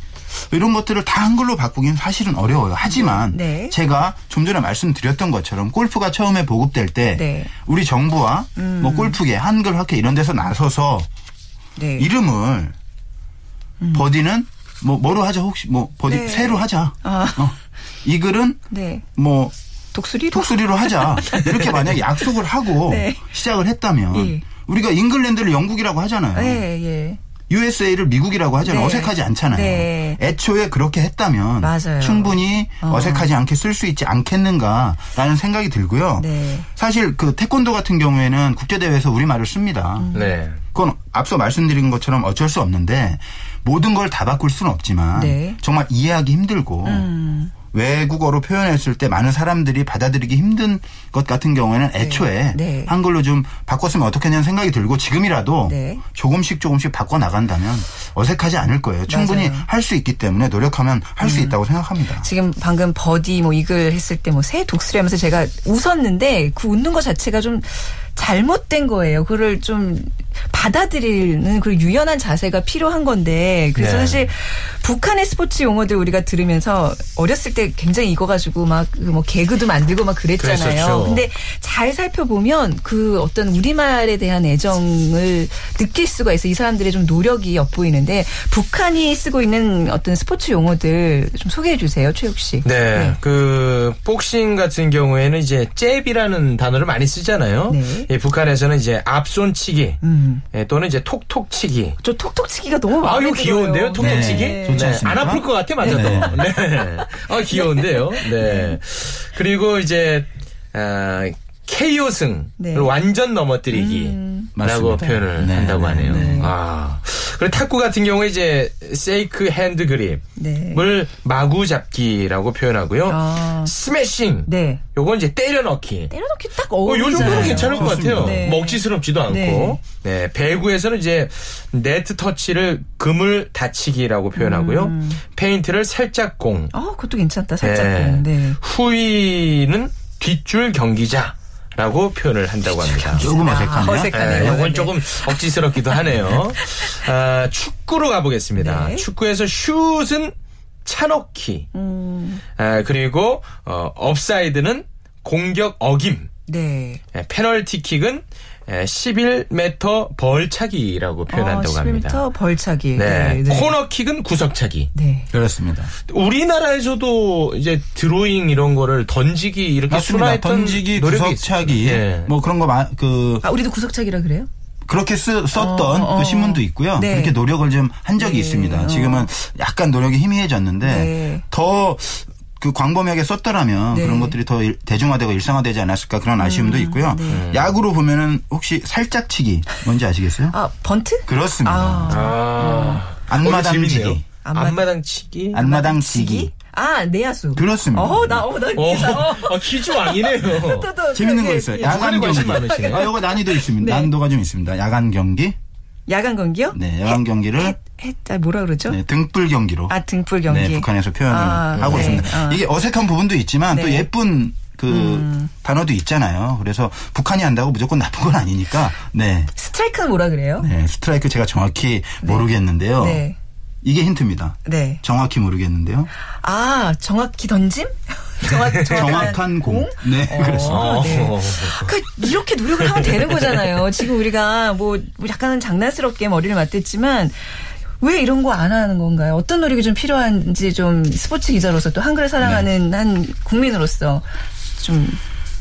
[SPEAKER 5] 이런 것들을 다 한글로 바꾸기는 사실은 어려워요. 하지만
[SPEAKER 1] 네.
[SPEAKER 5] 제가 좀 전에 말씀드렸던 것처럼 골프가 처음에 보급될 때
[SPEAKER 1] 네.
[SPEAKER 5] 우리 정부와 뭐 골프계, 한글 학회 이런 데서 나서서
[SPEAKER 1] 네.
[SPEAKER 5] 이름을 버디는 뭐 뭐로 하자 혹시 뭐 버디
[SPEAKER 1] 네.
[SPEAKER 5] 새로 하자.
[SPEAKER 1] 아.
[SPEAKER 5] 어. 이 글은
[SPEAKER 1] 네
[SPEAKER 5] 뭐
[SPEAKER 1] 독수리로
[SPEAKER 5] 독수리로 하자. <laughs> 이렇게 만약 약속을 하고
[SPEAKER 1] 네.
[SPEAKER 5] 시작을 했다면
[SPEAKER 1] 예.
[SPEAKER 5] 우리가 잉글랜드를 영국이라고 하잖아요.
[SPEAKER 1] 예, 예.
[SPEAKER 5] USA를 미국이라고 하잖아요.
[SPEAKER 1] 네.
[SPEAKER 5] 어색하지 않잖아요.
[SPEAKER 1] 네.
[SPEAKER 5] 애초에 그렇게 했다면
[SPEAKER 1] 맞아요.
[SPEAKER 5] 충분히
[SPEAKER 1] 어.
[SPEAKER 5] 어. 색하지 않게 쓸 수 있지 않겠는가라는 생각이 들고요.
[SPEAKER 1] 네.
[SPEAKER 5] 사실 그 태권도 같은 경우에는 국제대회에서 우리말을 씁니다.
[SPEAKER 1] 음.
[SPEAKER 4] 네.
[SPEAKER 5] 그건 앞서 말씀드린 것처럼 어쩔 수 없는데 모든 걸 다 바꿀 수는 없지만
[SPEAKER 1] 네.
[SPEAKER 5] 정말 이해하기 힘들고
[SPEAKER 1] 음.
[SPEAKER 5] 외국어로 표현했을 때 많은 사람들이 받아들이기 힘든 것 같은 경우에는 애초에
[SPEAKER 1] 네.
[SPEAKER 5] 한글로 좀 바꿨으면 어떻겠냐는 생각이 들고 지금이라도
[SPEAKER 1] 네.
[SPEAKER 5] 조금씩 조금씩 바꿔 나간다면 어색하지 않을 거예요. 충분히.
[SPEAKER 1] 음.
[SPEAKER 5] 할수 있기 때문에 노력하면 할수 있다고 생각합니다.
[SPEAKER 1] 지금 방금 버디 뭐 이글 했을 때 뭐새 독수리 하면서 제가 웃었는데 그 웃는 것 자체가 좀 잘못된 거예요. 그를 좀 받아들이는 그 유연한 자세가 필요한 건데 그래서
[SPEAKER 4] 네.
[SPEAKER 1] 사실 북한의 스포츠 용어들 우리가 들으면서 어렸을 때 굉장히 이거 가지고 막 뭐 개그도 만들고 막 그랬잖아요.
[SPEAKER 4] 그랬었죠.
[SPEAKER 1] 근데 잘 살펴보면 그 어떤 우리말에 대한 애정을 느낄 수가 있어. 이 사람들의 좀 노력이 엿보이는데 북한이 쓰고 있는 어떤 스포츠 용어들 좀 소개해 주세요, 최욱 씨.
[SPEAKER 4] 네, 그 복싱 같은 경우에는 이제 잽이라는 단어를 많이 쓰잖아요.
[SPEAKER 1] 네.
[SPEAKER 4] 예, 북한에서는 이제 앞손치기
[SPEAKER 1] 음.
[SPEAKER 4] 예, 또는 이제 톡톡치기.
[SPEAKER 1] 저 톡톡치기가 너무
[SPEAKER 4] 아,
[SPEAKER 1] 마음에
[SPEAKER 4] 이거
[SPEAKER 1] 들어요.
[SPEAKER 4] 귀여운데요? 톡톡치기?
[SPEAKER 1] 네.
[SPEAKER 5] 좋지 않습니까?
[SPEAKER 4] 안 아플 것 같아, 맞아도. 네. 아, 귀여운데요? 네. 그리고 이제, 아, KO승을
[SPEAKER 1] 네.
[SPEAKER 4] 완전 넘어뜨리기.
[SPEAKER 1] 음.
[SPEAKER 4] 라고. 표현을
[SPEAKER 5] 네,
[SPEAKER 4] 한다고
[SPEAKER 5] 네,
[SPEAKER 4] 하네요.
[SPEAKER 5] 네.
[SPEAKER 4] 아. 그리고 탁구 같은 경우에 이제, 셰이크 핸드 그립을
[SPEAKER 1] 네.
[SPEAKER 4] 마주 잡기라고 표현하고요.
[SPEAKER 1] 아.
[SPEAKER 4] 스매싱.
[SPEAKER 1] 네.
[SPEAKER 4] 요건 이제 때려넣기.
[SPEAKER 1] 때려넣기 딱
[SPEAKER 4] 어, 요. 정도는 괜찮을 것. 같아요.
[SPEAKER 1] 네.
[SPEAKER 4] 억지스럽지도 않고. 네. 배구에서는 이제 네트 터치를 그물 다치기라고 표현하고요.
[SPEAKER 1] 음.
[SPEAKER 4] 페인트를 살짝 공.
[SPEAKER 1] 어, 그것도 괜찮다. 살짝.
[SPEAKER 4] 네.
[SPEAKER 1] 네.
[SPEAKER 4] 후위는 뒷줄 경기자 라고 표현을 한다고 합니다.
[SPEAKER 5] 조금
[SPEAKER 1] 아,
[SPEAKER 5] 어색하네요.
[SPEAKER 1] 어색하네요.
[SPEAKER 4] 네, 이건
[SPEAKER 1] 네.
[SPEAKER 4] 조금 억지스럽기도 하네요. <laughs> 아, 축구로 가보겠습니다.
[SPEAKER 1] 네.
[SPEAKER 4] 축구에서 슛은 차넣기.
[SPEAKER 1] 음.
[SPEAKER 4] 아, 그리고 어, 오프사이드는 공격 어김.
[SPEAKER 1] 네.
[SPEAKER 4] 예, 페널티킥은 예, 11m 벌차기라고 표현한다고
[SPEAKER 1] 어,
[SPEAKER 4] 합니다.
[SPEAKER 1] 11m 벌차기.
[SPEAKER 4] 네. 코너킥은 구석차기.
[SPEAKER 1] 네.
[SPEAKER 5] 그렇습니다.
[SPEAKER 4] 우리나라에서도 이제 드로잉 이런 거를 던지기 이렇게
[SPEAKER 5] 맞습니다.
[SPEAKER 4] 순화했던
[SPEAKER 5] 던지기, 구석차기.
[SPEAKER 4] 예.
[SPEAKER 5] 뭐 그런 거, 마- 그,
[SPEAKER 1] 아, 우리도 구석차기라 그래요?
[SPEAKER 5] 그렇게 쓰, 썼던
[SPEAKER 1] 어, 어.
[SPEAKER 5] 그 신문도 있고요.
[SPEAKER 1] 네.
[SPEAKER 5] 그렇게 노력을 좀 한 적이
[SPEAKER 1] 네.
[SPEAKER 5] 있습니다.
[SPEAKER 1] 어.
[SPEAKER 5] 지금은 약간 노력이 희미해졌는데
[SPEAKER 1] 네.
[SPEAKER 5] 더 그 광범위하게 썼더라면
[SPEAKER 1] 네. 음,
[SPEAKER 5] 그런 것들이 더 일- 대중화되고 일상화되지 않았을까 그런 아쉬움도 있고요.
[SPEAKER 1] 네.
[SPEAKER 5] 야구로 보면은 혹시 살짝치기 뭔지 아시겠어요?
[SPEAKER 1] 아, 번트?
[SPEAKER 5] 그렇습니다.
[SPEAKER 1] 아.
[SPEAKER 4] 아,
[SPEAKER 5] 안마당치기.
[SPEAKER 4] 재밌네요.
[SPEAKER 1] 안마-
[SPEAKER 4] 안마당치기.
[SPEAKER 5] 안마당치기.
[SPEAKER 1] 아, 내야수.
[SPEAKER 5] 그렇습니다.
[SPEAKER 1] 어, 나, 어, 나,
[SPEAKER 4] 어.
[SPEAKER 1] 어.
[SPEAKER 4] 어, 퀴즈 왕이네요.
[SPEAKER 1] 또, 또,
[SPEAKER 5] 재밌는
[SPEAKER 1] 그,
[SPEAKER 5] 거 있어요.
[SPEAKER 1] 예.
[SPEAKER 5] 야간 경기. 아, 요거 난이도 있습니다.
[SPEAKER 1] 네.
[SPEAKER 5] 난도가 좀 있습니다. 야간 경기.
[SPEAKER 1] 야간 경기요?
[SPEAKER 5] 네, 야간 경기를
[SPEAKER 1] 해, 아, 뭐라 그러죠?
[SPEAKER 5] 네, 등불 경기로.
[SPEAKER 1] 아, 등불 경기.
[SPEAKER 5] 네, 북한에서 표현을
[SPEAKER 1] 아,
[SPEAKER 5] 하고
[SPEAKER 1] 네.
[SPEAKER 5] 있습니다.
[SPEAKER 1] 아.
[SPEAKER 5] 이게 어색한 부분도 있지만 또
[SPEAKER 1] 네. 음.
[SPEAKER 5] 예쁜 그 단어도 있잖아요. 그래서 북한이 한다고 무조건 나쁜 건 아니니까. 네.
[SPEAKER 1] 스트라이크는 뭐라 그래요?
[SPEAKER 5] 네, 스트라이크 제가 정확히 모르겠는데요.
[SPEAKER 1] 네.
[SPEAKER 5] 이게 힌트입니다.
[SPEAKER 1] 네.
[SPEAKER 5] 정확히 모르겠는데요.
[SPEAKER 1] 아, 정확히 던짐? 정확, <laughs>
[SPEAKER 5] 정확한 공. 네, 그렇습니다.
[SPEAKER 1] 어, 네.
[SPEAKER 4] 어.
[SPEAKER 1] 그러니까 이렇게 노력을 하면 되는 거잖아요. 지금 우리가 뭐 약간은 장난스럽게 머리를 맞댔지만 왜 이런 거 안 하는 건가요? 어떤 노력이 좀 필요한지 좀 스포츠 기자로서 또 한글을 사랑하는
[SPEAKER 5] 네.
[SPEAKER 1] 한 국민으로서 좀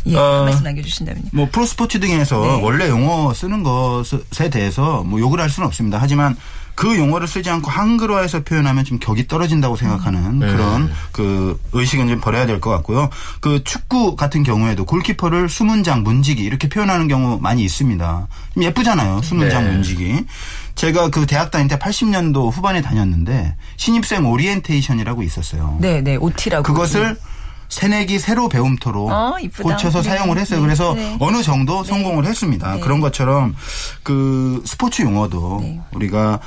[SPEAKER 1] 예,
[SPEAKER 5] 어,
[SPEAKER 1] 한 말씀 남겨주신다면요.
[SPEAKER 5] 뭐 프로스포츠 등에서
[SPEAKER 1] 네.
[SPEAKER 5] 원래 용어 쓰는 것에 대해서 뭐 욕을 할 수는 없습니다. 하지만 그 용어를 쓰지 않고 한글화해서 표현하면 좀 격이 떨어진다고 생각하는 그런 그 의식은 좀 버려야 될 것 같고요. 그 축구 같은 경우에도 골키퍼를 수문장 문지기 이렇게 표현하는 경우 많이 있습니다. 좀 예쁘잖아요. 수문장
[SPEAKER 4] 네.
[SPEAKER 5] 문지기. 제가 그 대학 다닐 때 80년도 후반에 다녔는데 신입생 오리엔테이션이라고 있었어요.
[SPEAKER 1] 네, 네, OT라고.
[SPEAKER 5] 그것을 새내기 새로 배움터로
[SPEAKER 1] 어.
[SPEAKER 5] 고쳐서
[SPEAKER 1] 네,
[SPEAKER 5] 사용을 했어요.
[SPEAKER 1] 네,
[SPEAKER 5] 그래서
[SPEAKER 1] 네.
[SPEAKER 5] 어느 정도 성공을 했습니다.
[SPEAKER 1] 네.
[SPEAKER 5] 그런 것처럼 그 스포츠 용어도
[SPEAKER 1] 네.
[SPEAKER 5] 우리가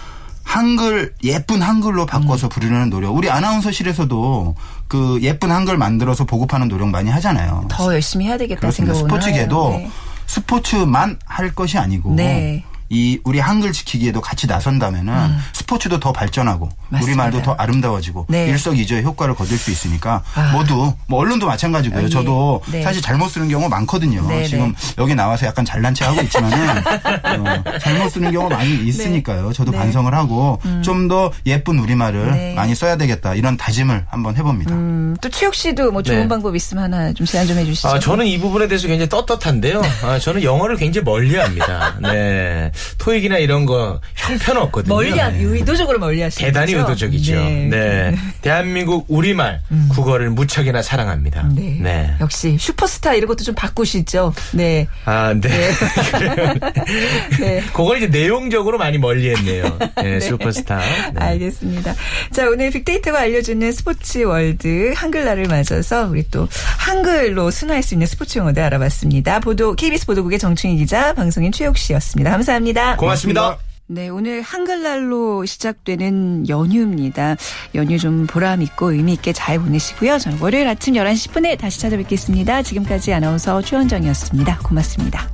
[SPEAKER 5] 한글 예쁜 한글로 바꿔서 부르려는 노력. 우리 아나운서실에서도 그 예쁜 한글 만들어서 보급하는 노력 많이 하잖아요.
[SPEAKER 1] 더 열심히 해야 되겠다. 생각을
[SPEAKER 5] 스포츠계도.
[SPEAKER 1] 네.
[SPEAKER 5] 스포츠만 할 것이 아니고
[SPEAKER 1] 네.
[SPEAKER 5] 이 우리 한글 지키기에도 같이 나선다면은 스포츠도 더 발전하고
[SPEAKER 1] 음. 맞습니다.
[SPEAKER 5] 우리 말도 더 아름다워지고
[SPEAKER 1] 네.
[SPEAKER 5] 일석이조의 효과를 거둘 수 있으니까
[SPEAKER 1] 아.
[SPEAKER 5] 모두 뭐 언론도 마찬가지고요.
[SPEAKER 1] 아, 예.
[SPEAKER 5] 저도
[SPEAKER 1] 네.
[SPEAKER 5] 사실 잘못 쓰는 경우 많거든요.
[SPEAKER 1] 네,
[SPEAKER 5] 지금 여기 나와서 약간 잘난 체 하고 있지만은 <laughs> 어, 잘못 쓰는 경우 많이 있으니까요. 저도
[SPEAKER 1] 네.
[SPEAKER 5] 반성을 하고 좀더 예쁜 우리 말을
[SPEAKER 1] 네.
[SPEAKER 5] 많이 써야 되겠다 이런 다짐을 한번 해봅니다.
[SPEAKER 1] 음, 또 최욱 씨도 뭐 좋은
[SPEAKER 4] 네.
[SPEAKER 1] 방법 있으면 하나 좀 제안 좀 해주시죠.
[SPEAKER 4] 아, 저는 이 부분에 대해서 굉장히 떳떳한데요. 아, 저는 영어를 굉장히 멀리 합니다. 네. 토익이나 이런 거 형편없거든요.
[SPEAKER 1] 멀리 하- 의도적으로 멀리 하시는
[SPEAKER 4] 대단히
[SPEAKER 1] 거죠?
[SPEAKER 4] 의도적이죠. 네.
[SPEAKER 1] 네. <laughs>
[SPEAKER 4] 대한민국 우리말 국어를 무척이나 사랑합니다.
[SPEAKER 1] 네.
[SPEAKER 4] 네.
[SPEAKER 1] 역시 슈퍼스타 이런 것도 좀 바꾸시죠. 네.
[SPEAKER 4] 아, 네.
[SPEAKER 1] 네. <laughs>
[SPEAKER 4] 그걸 이제 내용적으로 많이 멀리 했네요. <laughs> 네, 슈퍼스타. 네.
[SPEAKER 1] 알겠습니다. 자, 오늘 빅데이터가 알려주는 스포츠 월드 한글날을 맞아서 우리 또 한글로 순화할 수 있는 스포츠 용어들 알아봤습니다. 보도, KBS 보도국의 정충희 기자, 방송인 최욱 씨였습니다. 감사합 니다.
[SPEAKER 4] 고맙습니다.
[SPEAKER 1] 네, 오늘 한글날로 시작되는 연휴입니다. 연휴 좀 보람 있고 의미 있게 잘 보내시고요. 저는 월요일 아침 11시 10분에 다시 찾아뵙겠습니다. 지금까지 아나운서 최원정이었습니다. 고맙습니다.